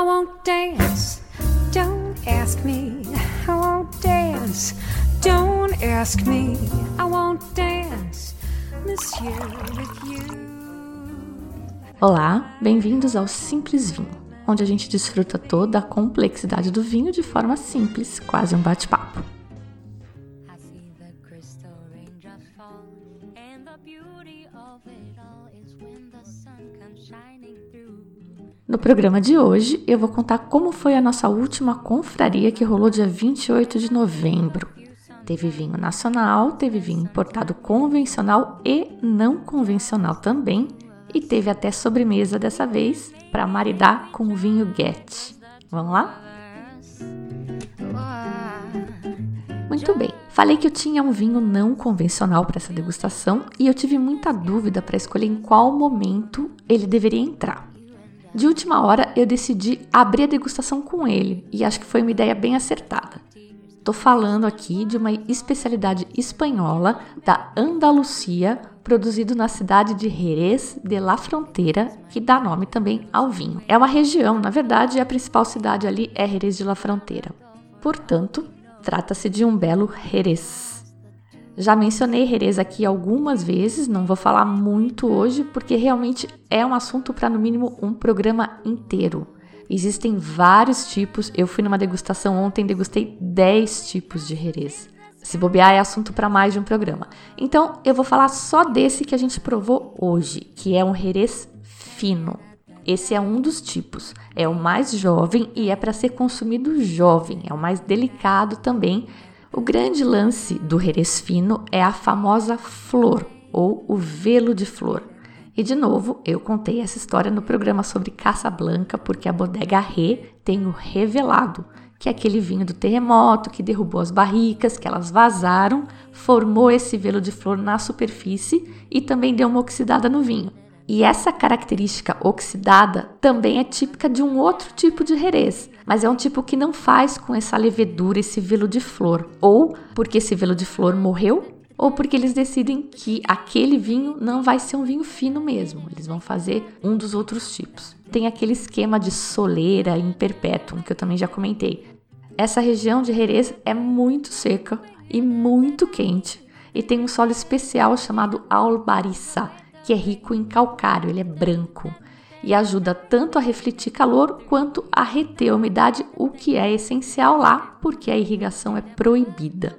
I won't dance. Don't ask me. I won't dance. Don't ask me. I won't dance. Monsieur with you. Olá, bem-vindos ao Simples Vinho, onde a gente desfruta toda a complexidade do vinho de forma simples, quase um bate-papo. Programa de hoje, eu vou contar como foi a nossa última confraria que rolou dia 28 de novembro. Teve vinho nacional, teve vinho importado convencional e não convencional também, e teve até sobremesa dessa vez para maridar com o vinho Get. Vamos lá? Muito bem. Falei que eu tinha um vinho não convencional para essa degustação e eu tive muita dúvida para escolher em qual momento ele deveria entrar. De última hora, eu decidi abrir a degustação com ele e acho que foi uma ideia bem acertada. Estou falando aqui de uma especialidade espanhola da Andalucia, produzido na cidade de Jerez de la Frontera, que dá nome também ao vinho. É uma região, na verdade, a principal cidade ali é Jerez de la Frontera. Portanto, trata-se de um belo Jerez. Já mencionei Jerez aqui algumas vezes, não vou falar muito hoje, porque realmente é um assunto para no mínimo um programa inteiro. Existem vários tipos, eu fui numa degustação ontem, degustei 10 tipos de Jerez. Se bobear, é assunto para mais de um programa. Então, eu vou falar só desse que a gente provou hoje, que é um Jerez fino. Esse é um dos tipos. É o mais jovem e é para ser consumido jovem. É o mais delicado também. O grande lance do Jerez fino é a famosa flor ou o velo de flor. E de novo, eu contei essa história no programa sobre Caça Blanca, porque a bodega Rê tem o revelado, que é aquele vinho do terremoto que derrubou as barricas, que elas vazaram, formou esse velo de flor na superfície e também deu uma oxidada no vinho. E essa característica oxidada também é típica de um outro tipo de Jerez, mas é um tipo que não faz com essa levedura, esse velo de flor, ou porque esse velo de flor morreu, ou porque eles decidem que aquele vinho não vai ser um vinho fino mesmo, eles vão fazer um dos outros tipos. Tem aquele esquema de soleira em perpétuum que eu também já comentei. Essa região de Jerez é muito seca e muito quente e tem um solo especial chamado Albariça, que é rico em calcário, ele é branco e ajuda tanto a refletir calor quanto a reter a umidade, o que é essencial lá porque a irrigação é proibida.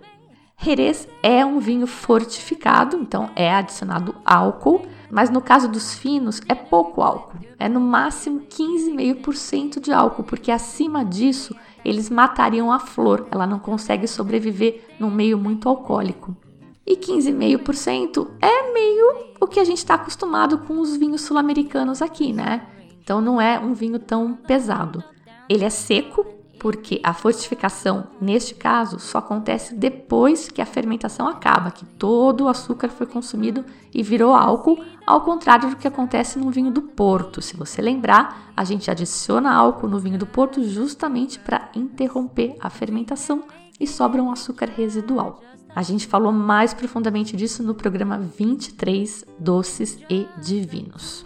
Jerez é um vinho fortificado, então é adicionado álcool, mas no caso dos finos é pouco álcool, é no máximo 15,5% de álcool, porque acima disso eles matariam a flor, ela não consegue sobreviver num meio muito alcoólico. E 15,5% é meio o que a gente está acostumado com os vinhos sul-americanos aqui, né? Então não é um vinho tão pesado. Ele é seco, porque a fortificação, neste caso, só acontece depois que a fermentação acaba, que todo o açúcar foi consumido e virou álcool, ao contrário do que acontece no vinho do Porto. Se você lembrar, a gente adiciona álcool no vinho do Porto justamente para interromper a fermentação e sobra um açúcar residual. A gente falou mais profundamente disso no programa 23 Doces e Divinos.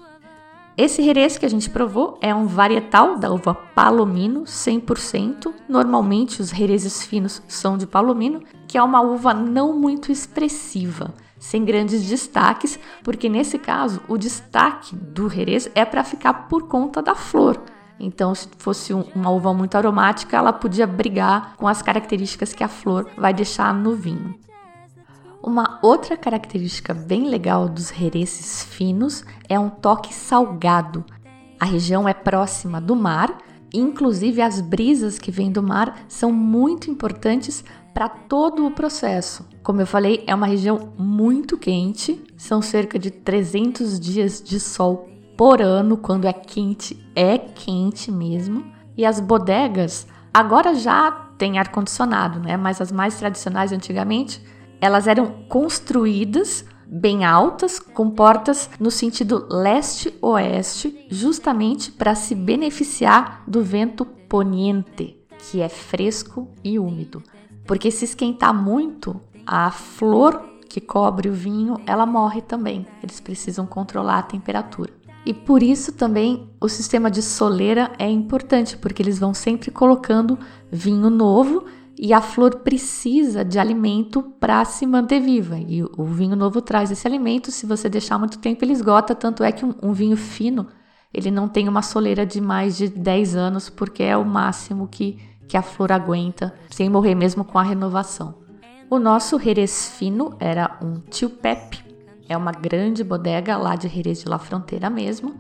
Esse Jerez que a gente provou é um varietal da uva Palomino 100%. Normalmente os Jerezes finos são de Palomino, que é uma uva não muito expressiva, sem grandes destaques, porque nesse caso o destaque do Jerez é para ficar por conta da flor. Então, se fosse uma uva muito aromática, ela podia brigar com as características que a flor vai deixar no vinho. Uma outra característica bem legal dos Jerezes finos é um toque salgado. A região é próxima do mar, inclusive as brisas que vêm do mar são muito importantes para todo o processo. Como eu falei, é uma região muito quente, são cerca de 300 dias de sol por ano, quando é quente, é quente mesmo. E as bodegas agora já tem ar condicionado, né? Mas as mais tradicionais antigamente elas eram construídas bem altas, com portas no sentido leste-oeste, justamente para se beneficiar do vento poniente, que é fresco e úmido. Porque se esquentar muito, a flor que cobre o vinho, ela morre também. Eles precisam controlar a temperatura. E por isso também o sistema de soleira é importante, porque eles vão sempre colocando vinho novo e a flor precisa de alimento para se manter viva. E o vinho novo traz esse alimento, se você deixar muito tempo ele esgota, tanto é que um, um vinho fino, ele não tem uma soleira de mais de 10 anos, porque é o máximo que, que a flor aguenta, sem morrer mesmo com a renovação. O nosso Jerez fino era um tio Pepe, é uma grande bodega lá de Jerez de La Fronteira mesmo.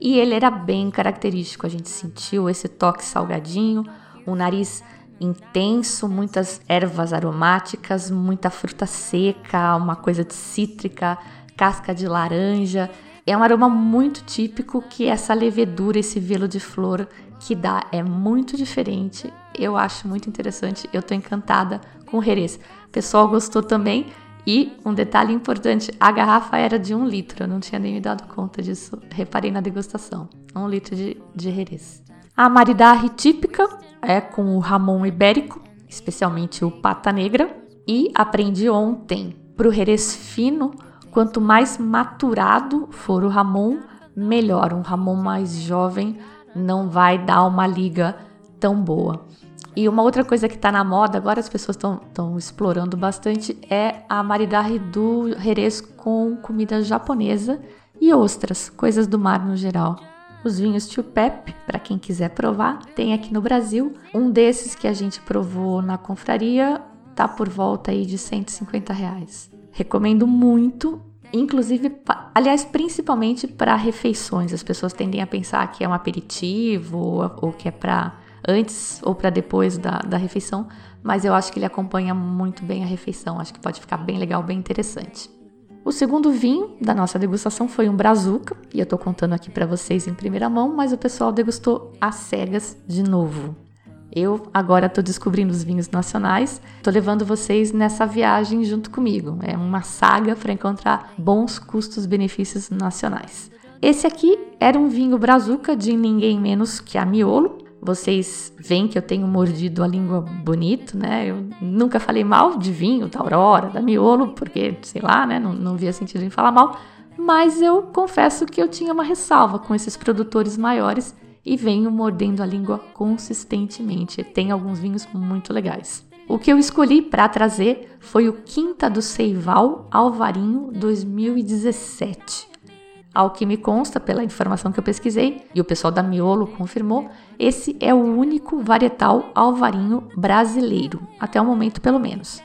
E ele era bem característico, a gente sentiu esse toque salgadinho, um nariz intenso, muitas ervas aromáticas, muita fruta seca, uma coisa de cítrica, casca de laranja. É um aroma muito típico que essa levedura, esse velo de flor que dá é muito diferente. Eu acho muito interessante, eu tô encantada com o Jerez. O pessoal gostou também. E um detalhe importante: a garrafa era de um litro, eu não tinha nem me dado conta disso, reparei na degustação. Um litro de, de Jerez. A maridaje típica é com o Ramon Ibérico, especialmente o Pata Negra. E aprendi ontem, para o Jerez fino, quanto mais maturado for o Ramon, melhor. Um Ramon mais jovem não vai dar uma liga tão boa. E uma outra coisa que está na moda, agora as pessoas estão explorando bastante, é a maridaje do Jerez com comida japonesa e ostras, coisas do mar no geral. Os vinhos Tio Pep, para quem quiser provar, tem aqui no Brasil. Um desses que a gente provou na confraria tá por volta aí de 150 reais. Recomendo muito, inclusive, aliás, principalmente para refeições. As pessoas tendem a pensar que é um aperitivo ou que é para antes ou para depois da, da refeição, mas eu acho que ele acompanha muito bem a refeição, acho que pode ficar bem legal, bem interessante. O segundo vinho da nossa degustação foi um Brazuca, e eu estou contando aqui para vocês em primeira mão, mas o pessoal degustou às cegas de novo. Eu agora estou descobrindo os vinhos nacionais, estou levando vocês nessa viagem junto comigo. É uma saga para encontrar bons custos-benefícios nacionais. Esse aqui era um vinho Brazuca de ninguém menos que a Miolo, vocês veem que eu tenho mordido a língua bonito, né? Eu nunca falei mal de vinho, da Aurora, da Miolo, porque, sei lá, né? Não, não via sentido em falar mal. Mas eu confesso que eu tinha uma ressalva com esses produtores maiores e venho mordendo a língua consistentemente. Tem alguns vinhos muito legais. O que eu escolhi para trazer foi o Quinta do Seival Alvarinho 2017. Ao que me consta, pela informação que eu pesquisei, e o pessoal da Miolo confirmou, esse é o único varietal alvarinho brasileiro, até o momento pelo menos.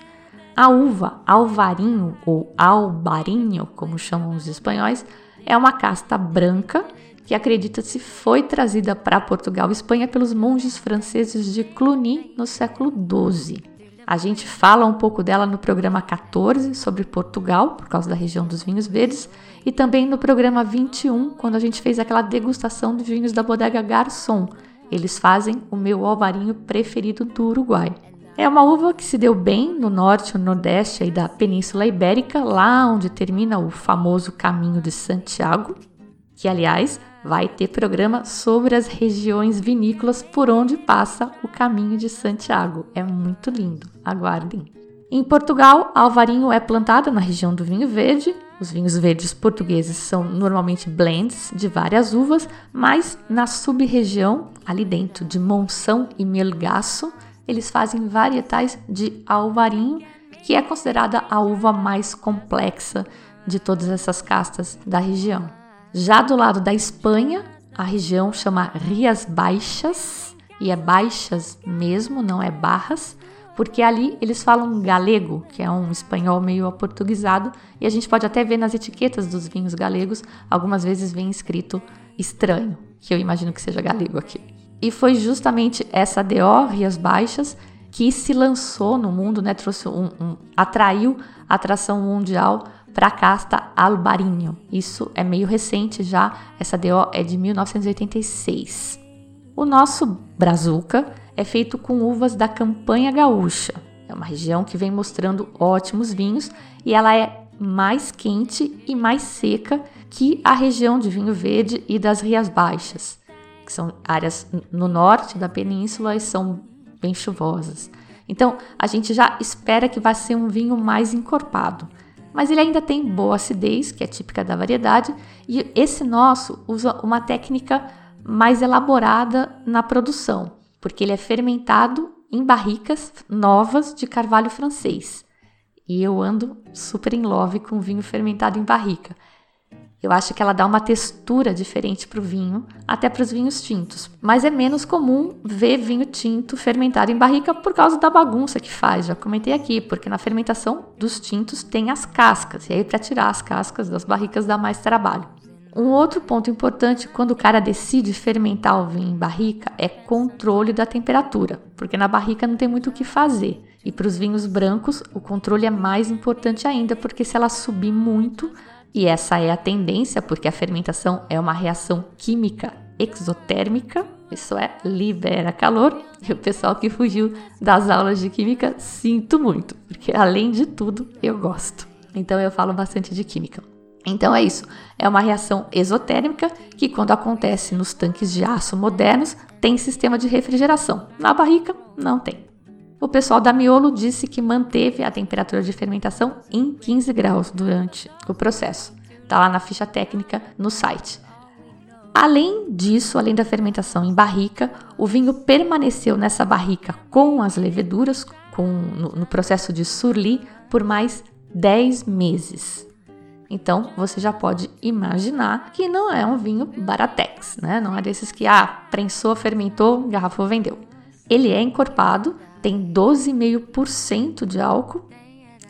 A uva alvarinho ou albarinho, como chamam os espanhóis, é uma casta branca que acredita-se foi trazida para Portugal e Espanha pelos monges franceses de Cluny no século XII. A gente fala um pouco dela no programa 14 sobre Portugal, por causa da região dos vinhos verdes, e também no programa 21, quando a gente fez aquela degustação de vinhos da bodega Garçom. Eles fazem o meu alvarinho preferido do Uruguai. É uma uva que se deu bem no norte e no nordeste aí da Península Ibérica, lá onde termina o famoso Caminho de Santiago, que aliás vai ter programa sobre as regiões vinícolas por onde passa o Caminho de Santiago. É muito lindo, aguardem. Em Portugal, alvarinho é plantada na região do vinho verde. Os vinhos verdes portugueses são normalmente blends de várias uvas, mas na sub-região, ali dentro de Monção e Melgaço, eles fazem varietais de alvarinho, que é considerada a uva mais complexa de todas essas castas da região. Já do lado da Espanha, a região chama Rias Baixas, e é baixas mesmo, não é barras, porque ali eles falam galego, que é um espanhol meio aportuguesado, e a gente pode até ver nas etiquetas dos vinhos galegos, algumas vezes vem escrito estranho, que eu imagino que seja galego aqui. E foi justamente essa DO, Rias Baixas, que se lançou no mundo, né, trouxe um, um atraiu atração mundial para a casta Albarinho. Isso é meio recente já, essa DO é de 1986. O nosso Brazuca é feito com uvas da Campanha Gaúcha. É uma região que vem mostrando ótimos vinhos e ela é mais quente e mais seca que a região de Vinho Verde e das Rias Baixas, que são áreas no norte da península e são bem chuvosas. Então, a gente já espera que vai ser um vinho mais encorpado. Mas ele ainda tem boa acidez, que é típica da variedade, e esse nosso usa uma técnica mais elaborada na produção, porque ele é fermentado em barricas novas de carvalho francês. E eu ando super em love com vinho fermentado em barrica. Eu acho que ela dá uma textura diferente para o vinho, até para os vinhos tintos. Mas é menos comum ver vinho tinto fermentado em barrica por causa da bagunça que faz. Já comentei aqui, porque na fermentação dos tintos tem as cascas, e aí para tirar as cascas das barricas dá mais trabalho. Um outro ponto importante quando o cara decide fermentar o vinho em barrica é controle da temperatura, porque na barrica não tem muito o que fazer. E para os vinhos brancos, o controle é mais importante ainda, porque se ela subir muito, e essa é a tendência, porque a fermentação é uma reação química exotérmica, isso é, libera calor. E o pessoal que fugiu das aulas de química, sinto muito, porque além de tudo, eu gosto. Então eu falo bastante de química. Então é isso, é uma reação exotérmica que, quando acontece nos tanques de aço modernos, tem sistema de refrigeração. Na barrica, não tem. O pessoal da Miolo disse que manteve a temperatura de fermentação em 15 graus durante o processo. Está lá na ficha técnica no site. Além disso, além da fermentação em barrica, o vinho permaneceu nessa barrica com as leveduras, com, no, no processo de surli, por mais 10 meses. Então, você já pode imaginar que não é um vinho baratex, né? Não é desses que, ah, prensou, fermentou, garrafou, vendeu. Ele é encorpado, tem 12,5% de álcool,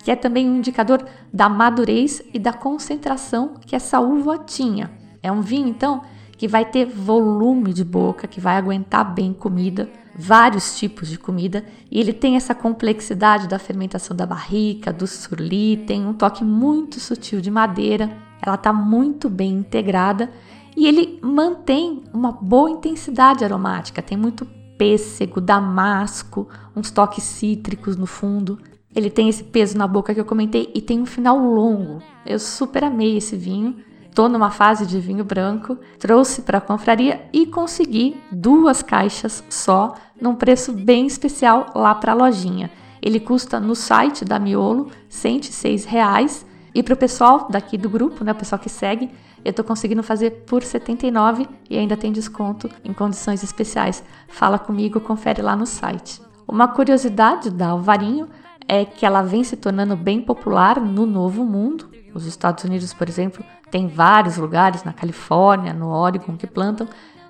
que é também um indicador da madurez e da concentração que essa uva tinha. É um vinho, então, que vai ter volume de boca, que vai aguentar bem comida, vários tipos de comida, e ele tem essa complexidade da fermentação da barrica, do surli, tem um toque muito sutil de madeira, ela está muito bem integrada e ele mantém uma boa intensidade aromática, tem muito pêssego, damasco, uns toques cítricos no fundo. Ele tem esse peso na boca que eu comentei e tem um final longo. Eu super amei esse vinho. Tô numa fase de vinho branco, trouxe para a confraria e consegui duas caixas só, num preço bem especial lá para a lojinha. Ele custa no site da Miolo 106 reais e para o pessoal daqui do grupo, né, o pessoal que segue, eu estou conseguindo fazer por 79 e ainda tem desconto em condições especiais. Fala comigo, confere lá no site. Uma curiosidade da Alvarinho é que ela vem se tornando bem popular no Novo Mundo. Os Estados Unidos, por exemplo, tem vários lugares na Califórnia, no Oregon que plantam.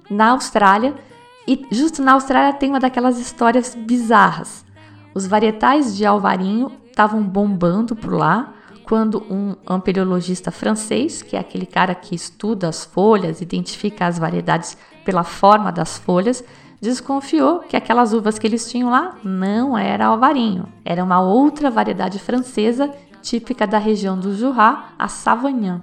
Na Austrália, e justo na Austrália tem uma daquelas histórias bizarras. Os varietais de alvarinho estavam bombando por lá quando um ampelologista francês, que é aquele cara que estuda as folhas, identifica as variedades pela forma das folhas, desconfiou que aquelas uvas que eles tinham lá não era alvarinho, era uma outra variedade francesa típica da região do Jura, a Savagnin.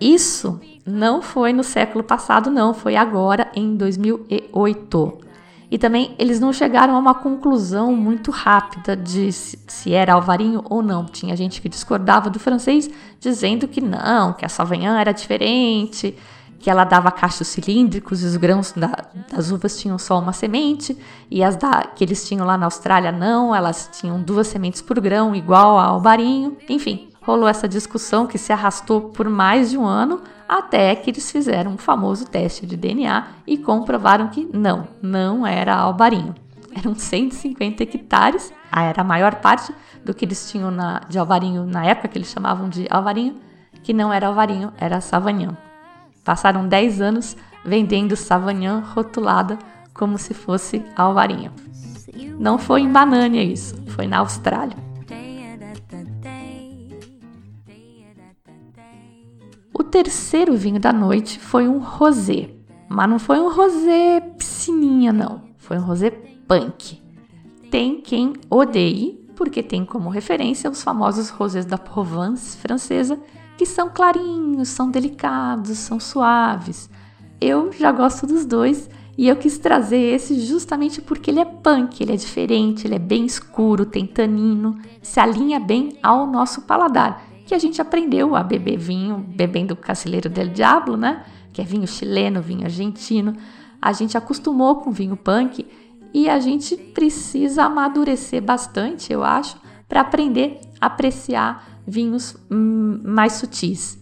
Isso não foi no século passado, não, foi agora em 2008. E também eles não chegaram a uma conclusão muito rápida de se, era alvarinho ou não. Tinha gente que discordava do francês, dizendo que não, que a Sauvignon era diferente, que ela dava cachos cilíndricos e os grãos da, das uvas tinham só uma semente, e as da, que eles tinham lá na Austrália não, elas tinham duas sementes por grão, igual ao alvarinho. Enfim, rolou essa discussão que se arrastou por mais de um ano até que eles fizeram o famoso teste de DNA e comprovaram que não, não era alvarinho. Eram 150 hectares, era a maior parte do que eles tinham na, de alvarinho na época que eles chamavam de alvarinho, que não era alvarinho, era savagnin. Passaram 10 anos vendendo savagnin rotulada como se fosse alvarinho. Não foi em Banânia isso, foi na Austrália. Terceiro vinho da noite foi um rosé, mas não foi um rosé piscininha não, foi um rosé punk. Tem quem odeie, porque tem como referência os famosos rosés da Provence francesa, que são clarinhos, são delicados, são suaves. Eu já gosto dos dois e eu quis trazer esse justamente porque ele é punk, ele é diferente, ele é bem escuro, tem tanino, se alinha bem ao nosso paladar que a gente aprendeu a beber vinho, bebendo o Caceleiro del Diablo, né? Que é vinho chileno, vinho argentino. A gente acostumou com vinho punk e a gente precisa amadurecer bastante, eu acho, para aprender a apreciar vinhos hum, mais sutis.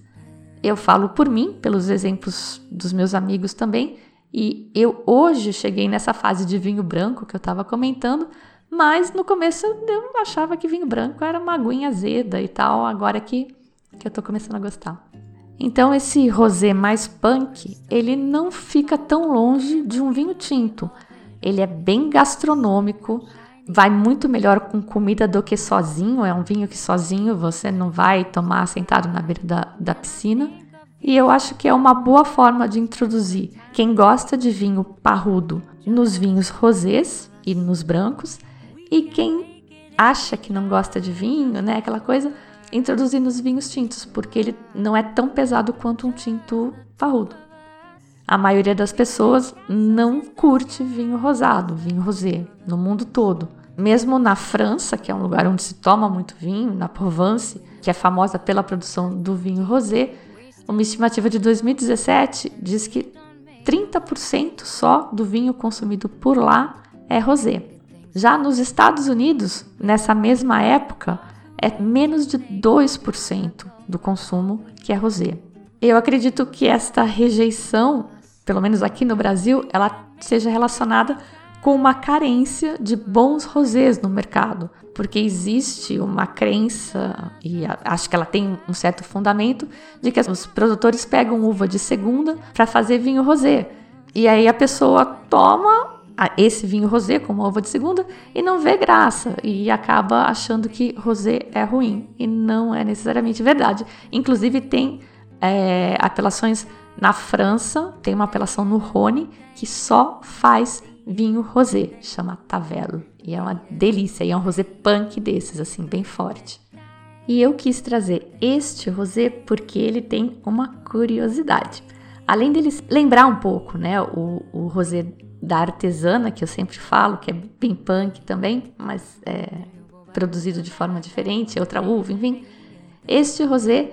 Eu falo por mim, pelos exemplos dos meus amigos também, e eu hoje cheguei nessa fase de vinho branco que eu estava comentando, mas no começo eu achava que vinho branco era uma aguinha azeda e tal, agora que, que eu tô começando a gostar. Então esse rosé mais punk, ele não fica tão longe de um vinho tinto. Ele é bem gastronômico, vai muito melhor com comida do que sozinho. É um vinho que sozinho você não vai tomar sentado na beira da, da piscina. E eu acho que é uma boa forma de introduzir quem gosta de vinho parrudo nos vinhos rosés e nos brancos, e quem acha que não gosta de vinho, né, aquela coisa, introduzir nos vinhos tintos, porque ele não é tão pesado quanto um tinto parrudo. A maioria das pessoas não curte vinho rosado, vinho rosé, no mundo todo. Mesmo na França, que é um lugar onde se toma muito vinho, na Provence, que é famosa pela produção do vinho rosé, uma estimativa de 2017 diz que 30% só do vinho consumido por lá é rosé. Já nos Estados Unidos, nessa mesma época, é menos de 2% do consumo que é rosé. Eu acredito que esta rejeição, pelo menos aqui no Brasil, ela seja relacionada com uma carência de bons rosés no mercado, porque existe uma crença, e acho que ela tem um certo fundamento, de que os produtores pegam uva de segunda para fazer vinho rosé. E aí a pessoa toma esse vinho rosé como uva de segunda e não vê graça e acaba achando que rosé é ruim e não é necessariamente verdade. Inclusive tem é, apelações na França, tem uma apelação no Rhône que só faz vinho rosé, chama Tavello. E é uma delícia, e é um rosé punk desses, assim, bem forte. E eu quis trazer este rosé porque ele tem uma curiosidade. Além dele lembrar um pouco, né, o, o rosé da artesana, que eu sempre falo, que é bem punk também, mas é produzido de forma diferente, é outra uva, enfim. Este rosé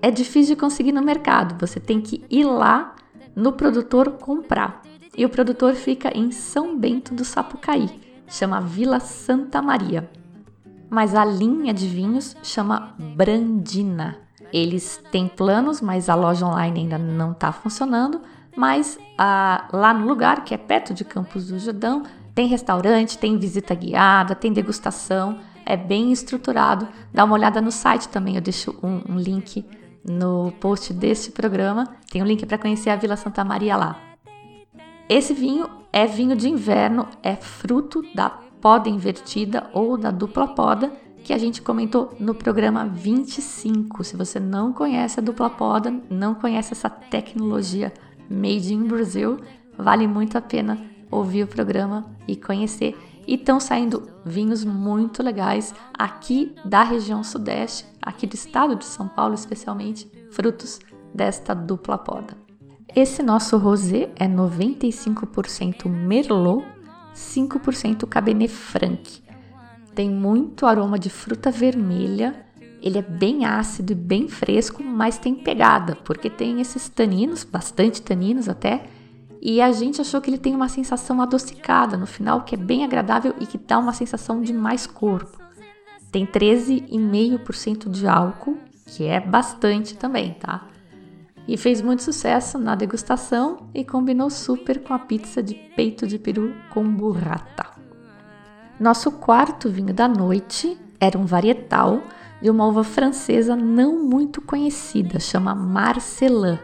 é difícil de conseguir no mercado, você tem que ir lá no produtor comprar e o produtor fica em São Bento do Sapucaí, chama Vila Santa Maria. Mas a linha de vinhos chama Brandina. Eles têm planos, mas a loja online ainda não está funcionando. Mas ah, lá no lugar, que é perto de Campos do Jordão, tem restaurante, tem visita guiada, tem degustação, é bem estruturado. Dá uma olhada no site também, eu deixo um, um link no post deste programa. Tem um link para conhecer a Vila Santa Maria lá. Esse vinho é vinho de inverno, é fruto da poda invertida ou da dupla poda que a gente comentou no programa 25. Se você não conhece a dupla poda, não conhece essa tecnologia made in Brazil, vale muito a pena ouvir o programa e conhecer. E estão saindo vinhos muito legais aqui da região sudeste, aqui do estado de São Paulo, especialmente, frutos desta dupla poda. Esse nosso rosé é 95% Merlot, 5% Cabernet Franc. Tem muito aroma de fruta vermelha. Ele é bem ácido e bem fresco, mas tem pegada, porque tem esses taninos, bastante taninos até, e a gente achou que ele tem uma sensação adocicada no final, que é bem agradável e que dá uma sensação de mais corpo. Tem 13,5% de álcool, que é bastante também, tá? e fez muito sucesso na degustação e combinou super com a pizza de peito de peru com burrata. Nosso quarto vinho da noite era um varietal de uma uva francesa não muito conhecida, chama Marcelin.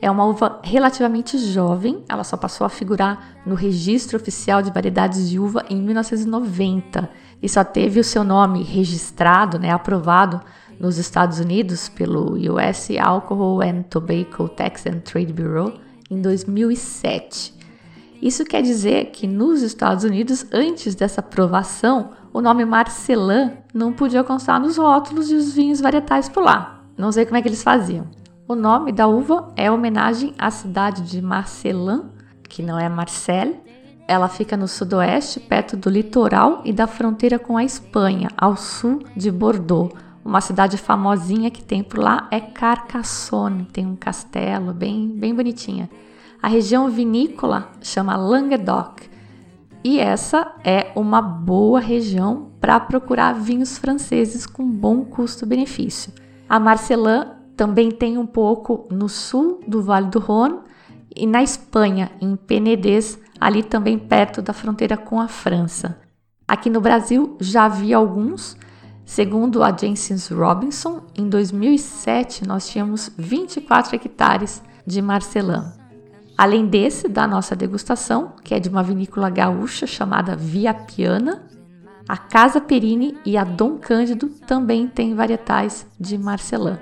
É uma uva relativamente jovem, ela só passou a figurar no Registro Oficial de Variedades de Uva em 1990 e só teve o seu nome registrado, né, aprovado nos Estados Unidos pelo US Alcohol and Tobacco Tax and Trade Bureau em 2007. Isso quer dizer que nos Estados Unidos, antes dessa aprovação, o nome Marcelin não podia constar nos rótulos dos vinhos varietais por lá. Não sei como é que eles faziam. O nome da uva é homenagem à cidade de Marcelin, que não é Marcelle. Ela fica no sudoeste, perto do litoral e da fronteira com a Espanha, ao sul de Bordeaux, uma cidade famosinha que tem por lá é Carcassonne, tem um castelo bem, bem bonitinha. A região vinícola chama Languedoc. E essa é uma boa região para procurar vinhos franceses com bom custo-benefício. A Marcelin também tem um pouco no sul do Vale do Rhône e na Espanha, em Penedès, ali também perto da fronteira com a França. Aqui no Brasil já vi alguns. Segundo a Janssens Robinson, em 2007 nós tínhamos 24 hectares de Marcelin. Além desse, da nossa degustação, que é de uma vinícola gaúcha chamada Via Piana, a Casa Perini e a Dom Cândido também têm varietais de Marcelin.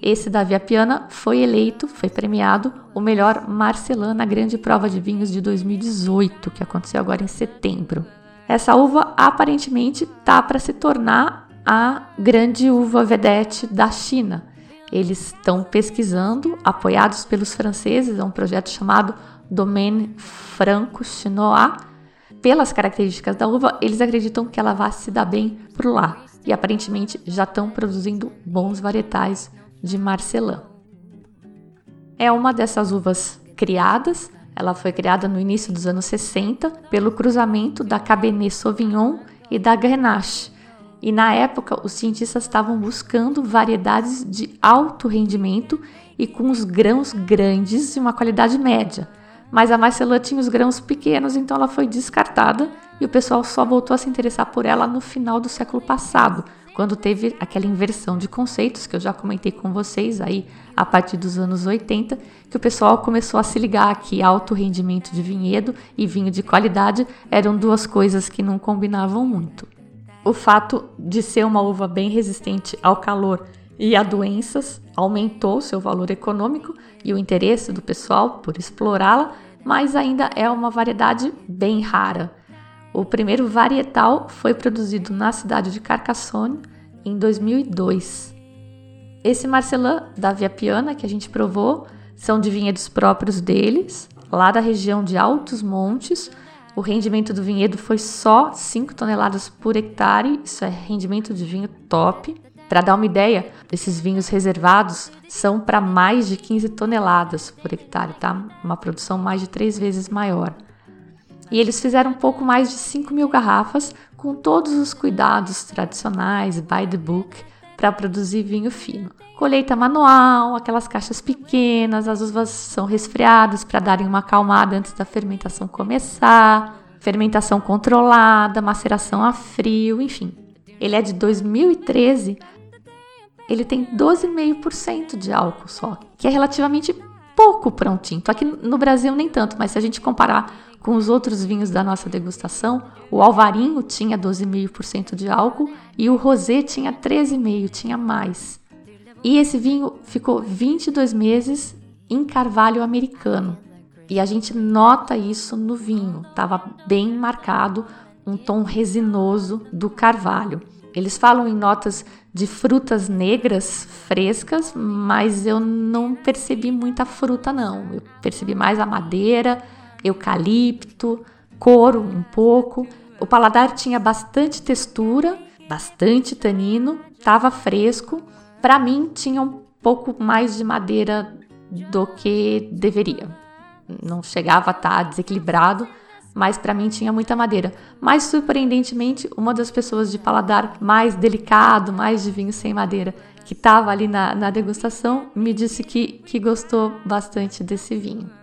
Esse da Via Piana foi eleito, foi premiado o melhor Marcelin na grande prova de vinhos de 2018, que aconteceu agora em setembro. Essa uva aparentemente tá para se tornar a grande uva vedete da China. Eles estão pesquisando, apoiados pelos franceses, é um projeto chamado Domaine Franco-Chinois. Pelas características da uva, eles acreditam que ela vai se dar bem por lá e aparentemente já estão produzindo bons varietais de Marcelin. É uma dessas uvas criadas, ela foi criada no início dos anos 60 pelo cruzamento da Cabernet Sauvignon e da Grenache. E na época, os cientistas estavam buscando variedades de alto rendimento e com os grãos grandes e uma qualidade média. Mas a Marcelin tinha os grãos pequenos, então ela foi descartada e o pessoal só voltou a se interessar por ela no final do século passado, quando teve aquela inversão de conceitos que eu já comentei com vocês aí a partir dos anos 80, que o pessoal começou a se ligar que alto rendimento de vinhedo e vinho de qualidade eram duas coisas que não combinavam muito. O fato de ser uma uva bem resistente ao calor e a doenças aumentou seu valor econômico e o interesse do pessoal por explorá-la, mas ainda é uma variedade bem rara. O primeiro varietal foi produzido na cidade de Carcassonne em 2002. Esse Marcelin da Via Piana que a gente provou são de vinhedos próprios deles, lá da região de Altos Montes. O rendimento do vinhedo foi só 5 toneladas por hectare, isso é rendimento de vinho top. Para dar uma ideia, esses vinhos reservados são para mais de 15 toneladas por hectare, tá? Uma produção mais de três vezes maior. E eles fizeram um pouco mais de 5 mil garrafas com todos os cuidados tradicionais, by the book, para produzir vinho fino. Colheita manual, aquelas caixas pequenas, as uvas são resfriadas para darem uma acalmada antes da fermentação começar, fermentação controlada, maceração a frio, enfim. Ele é de 2013, ele tem 12,5% de álcool só, que é relativamente pouco para um tinto. Aqui no Brasil nem tanto, mas se a gente comparar com os outros vinhos da nossa degustação, o Alvarinho tinha 12,5% de álcool e o Rosé tinha 13,5%, tinha mais. E esse vinho ficou 22 meses em carvalho americano. E a gente nota isso no vinho, estava bem marcado um tom resinoso do carvalho. Eles falam em notas de frutas negras frescas, mas eu não percebi muita fruta não. Eu percebi mais a madeira eucalipto, couro um pouco. O paladar tinha bastante textura, bastante tanino, estava fresco. Para mim, tinha um pouco mais de madeira do que deveria. Não chegava a estar tá desequilibrado, mas para mim tinha muita madeira. Mas surpreendentemente, uma das pessoas de paladar mais delicado, mais de vinho sem madeira, que estava ali na, na degustação, me disse que, que gostou bastante desse vinho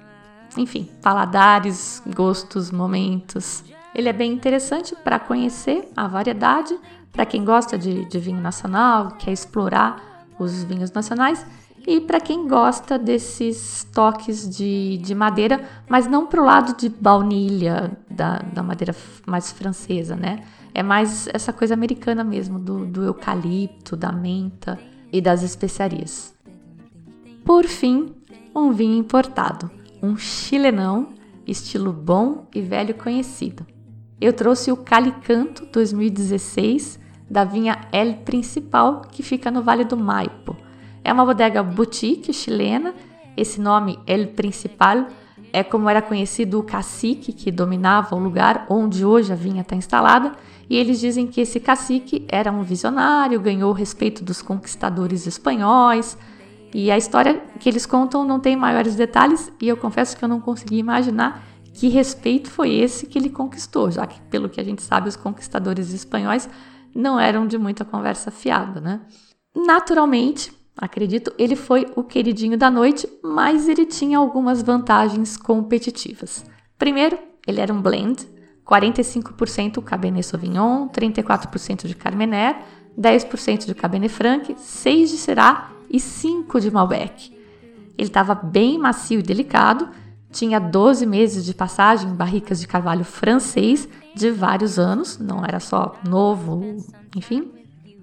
enfim, paladares, gostos, momentos. Ele é bem interessante para conhecer a variedade, para quem gosta de, de vinho nacional, quer explorar os vinhos nacionais e para quem gosta desses toques de, de madeira, mas não para o lado de baunilha, da, da madeira mais francesa, né? É mais essa coisa americana mesmo, do, do eucalipto, da menta e das especiarias. Por fim, um vinho importado um chilenão, estilo bom e velho conhecido. Eu trouxe o Calicanto 2016 da vinha El Principal, que fica no Vale do Maipo. É uma bodega boutique chilena. Esse nome El Principal é como era conhecido o cacique que dominava o lugar onde hoje a vinha está instalada. E eles dizem que esse cacique era um visionário, ganhou o respeito dos conquistadores espanhóis, e a história que eles contam não tem maiores detalhes e eu confesso que eu não consegui imaginar que respeito foi esse que ele conquistou, já que, pelo que a gente sabe, os conquistadores espanhóis não eram de muita conversa fiada, né? Naturalmente, acredito, ele foi o queridinho da noite, mas ele tinha algumas vantagens competitivas. Primeiro, ele era um blend, 45% Cabernet Sauvignon, 34% de Carmener, 10% de Cabernet Franc, 6 de Syrah e 5 de Malbec. Ele estava bem macio e delicado, tinha 12 meses de passagem em barricas de carvalho francês de vários anos, não era só novo, enfim.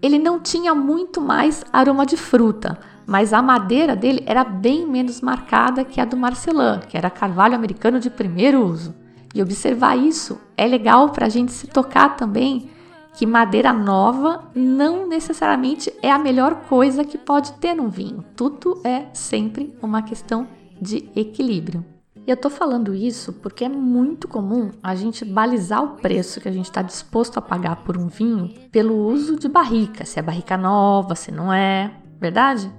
Ele não tinha muito mais aroma de fruta, mas a madeira dele era bem menos marcada que a do Marcelin, que era carvalho americano de primeiro uso. E observar isso é legal para a gente se tocar também que madeira nova não necessariamente é a melhor coisa que pode ter num vinho. Tudo é sempre uma questão de equilíbrio. E eu tô falando isso porque é muito comum a gente balizar o preço que a gente está disposto a pagar por um vinho pelo uso de barrica, se é barrica nova, se não é, verdade?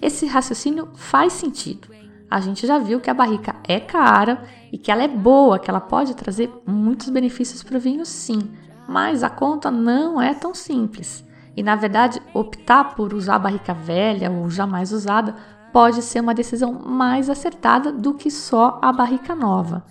Esse raciocínio faz sentido. A gente já viu que a barrica é cara e que ela é boa, que ela pode trazer muitos benefícios para o vinho, sim, mas a conta não é tão simples. E na verdade, optar por usar barrica velha ou jamais usada pode ser uma decisão mais acertada do que só a barrica nova.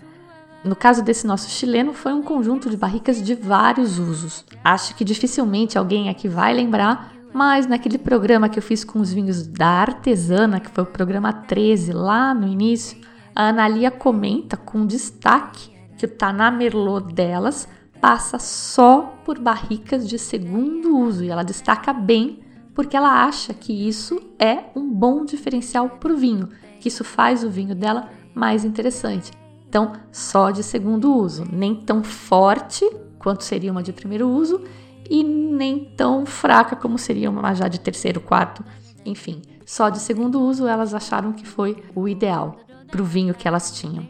No caso desse nosso chileno, foi um conjunto de barricas de vários usos. Acho que dificilmente alguém aqui vai lembrar, mas naquele programa que eu fiz com os vinhos da artesana, que foi o programa 13 lá no início, a Analia comenta com destaque que o Taná Merlot delas passa só por barricas de segundo uso e ela destaca bem porque ela acha que isso é um bom diferencial para o vinho, que isso faz o vinho dela mais interessante. Então, só de segundo uso, nem tão forte quanto seria uma de primeiro uso e nem tão fraca como seria uma já de terceiro, quarto, enfim, só de segundo uso elas acharam que foi o ideal para o vinho que elas tinham.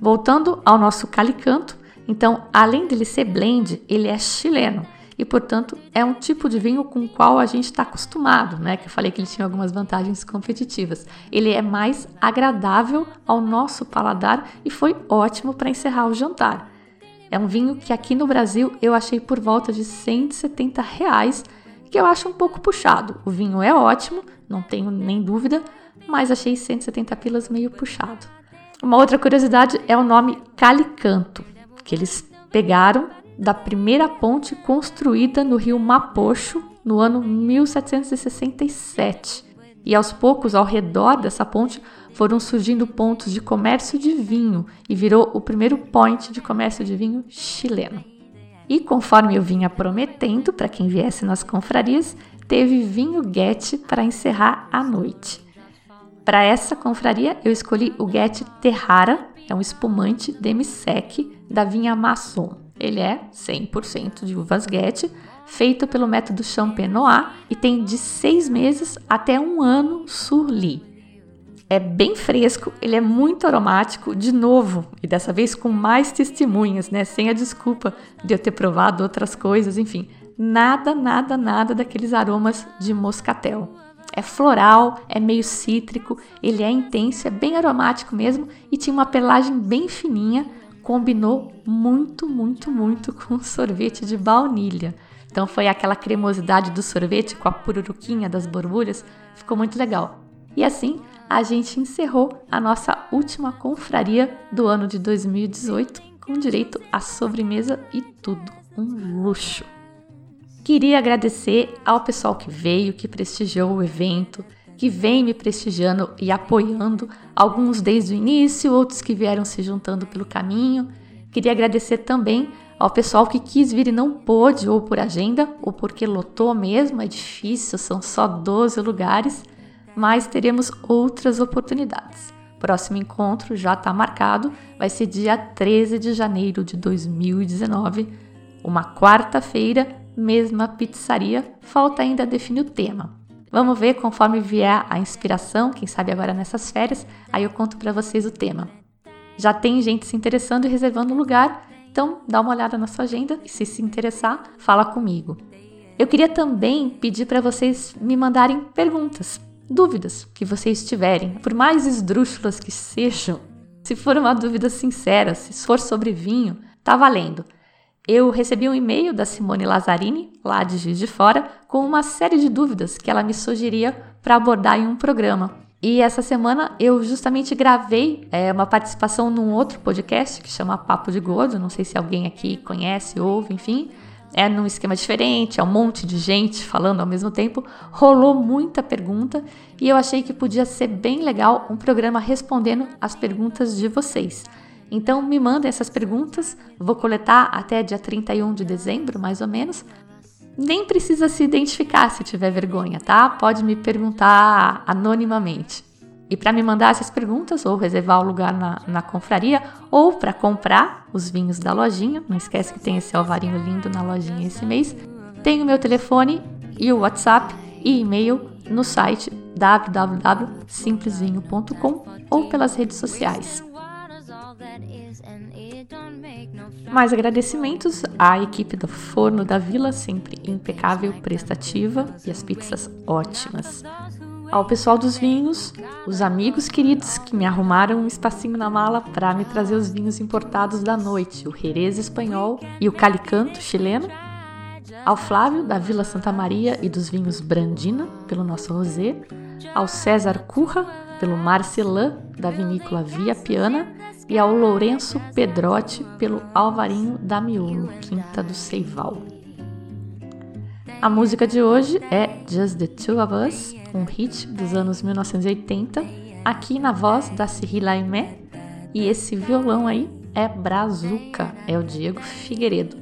Voltando ao nosso calicanto, então, além dele ser blend, ele é chileno e, portanto, é um tipo de vinho com o qual a gente está acostumado, né? Que eu falei que ele tinha algumas vantagens competitivas. Ele é mais agradável ao nosso paladar e foi ótimo para encerrar o jantar. É um vinho que aqui no Brasil eu achei por volta de 170 reais, que eu acho um pouco puxado. O vinho é ótimo, não tenho nem dúvida, mas achei 170 pilas meio puxado. Uma outra curiosidade é o nome Calicanto, que eles pegaram da primeira ponte construída no rio Mapocho no ano 1767. E aos poucos, ao redor dessa ponte, foram surgindo pontos de comércio de vinho e virou o primeiro point de comércio de vinho chileno. E conforme eu vinha prometendo para quem viesse nas confrarias, teve vinho Guete para encerrar a noite. Para essa confraria, eu escolhi o Guete Terrara, é um espumante demi-sec da vinha Masson. Ele é 100% de uvas Guete, feito pelo método Champenois e tem de seis meses até um ano surli. É bem fresco, ele é muito aromático, de novo, e dessa vez com mais testemunhas, né? Sem a desculpa de eu ter provado outras coisas, enfim. Nada, nada, nada daqueles aromas de moscatel. É floral, é meio cítrico, ele é intenso, é bem aromático mesmo e tinha uma pelagem bem fininha, combinou muito, muito, muito com sorvete de baunilha. Então foi aquela cremosidade do sorvete com a pururuquinha das borbulhas, ficou muito legal. E assim a gente encerrou a nossa última confraria do ano de 2018 com direito à sobremesa e tudo, um luxo. Queria agradecer ao pessoal que veio, que prestigiou o evento, que vem me prestigiando e apoiando, alguns desde o início, outros que vieram se juntando pelo caminho. Queria agradecer também ao pessoal que quis vir e não pôde, ou por agenda, ou porque lotou mesmo, é difícil, são só 12 lugares, mas teremos outras oportunidades. Próximo encontro já está marcado, vai ser dia 13 de janeiro de 2019, uma quarta-feira, mesma pizzaria, falta ainda definir o tema. Vamos ver conforme vier a inspiração, quem sabe agora nessas férias, aí eu conto para vocês o tema. Já tem gente se interessando e reservando lugar, então dá uma olhada na sua agenda e se se interessar, fala comigo. Eu queria também pedir para vocês me mandarem perguntas, dúvidas que vocês tiverem, por mais esdrúxulas que sejam. Se for uma dúvida sincera, se for sobre vinho, tá valendo. Eu recebi um e-mail da Simone Lazzarini, lá de Giz de Fora, com uma série de dúvidas que ela me sugeria para abordar em um programa. E essa semana eu justamente gravei é, uma participação num outro podcast que chama Papo de Gordo. Não sei se alguém aqui conhece, ouve, enfim. É num esquema diferente, é um monte de gente falando ao mesmo tempo. Rolou muita pergunta e eu achei que podia ser bem legal um programa respondendo as perguntas de vocês. Então me mandem essas perguntas, vou coletar até dia 31 de dezembro, mais ou menos. Nem precisa se identificar se tiver vergonha, tá? Pode me perguntar anonimamente. E para me mandar essas perguntas, ou reservar o lugar na, na confraria, ou para comprar os vinhos da lojinha, não esquece que tem esse alvarinho lindo na lojinha esse mês, tem o meu telefone e o WhatsApp e e-mail no site www.simplesvinho.com ou pelas redes sociais. Mais agradecimentos à equipe do Forno da Vila, sempre impecável, prestativa e as pizzas ótimas. Ao pessoal dos vinhos, os amigos queridos que me arrumaram um espacinho na mala para me trazer os vinhos importados da noite, o Jerez espanhol e o Calicanto chileno. Ao Flávio, da Vila Santa Maria e dos vinhos Brandina, pelo nosso rosé. Ao César Curra, pelo Marcelin, da vinícola Via Piana e ao Lourenço Pedrotti pelo Alvarinho da Miolo, Quinta do Seival. A música de hoje é Just the Two of Us, um hit dos anos 1980, aqui na voz da Cyril Aimé, e esse violão aí é Brazuca, é o Diego Figueiredo.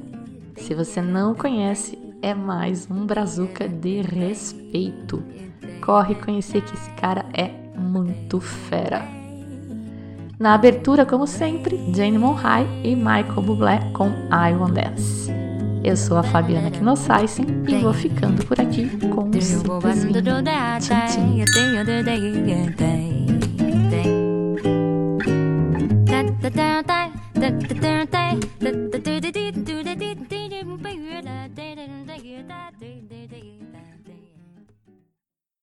Se você não conhece, é mais um Brazuca de respeito. Corre conhecer que esse cara é muito fera. Na abertura, como sempre, Jane Monhai e Michael Bublé com I Want Dance. Eu sou a Fabiana Knossaisen e vou ficando por aqui com um simples vinho. Tchim, tchim.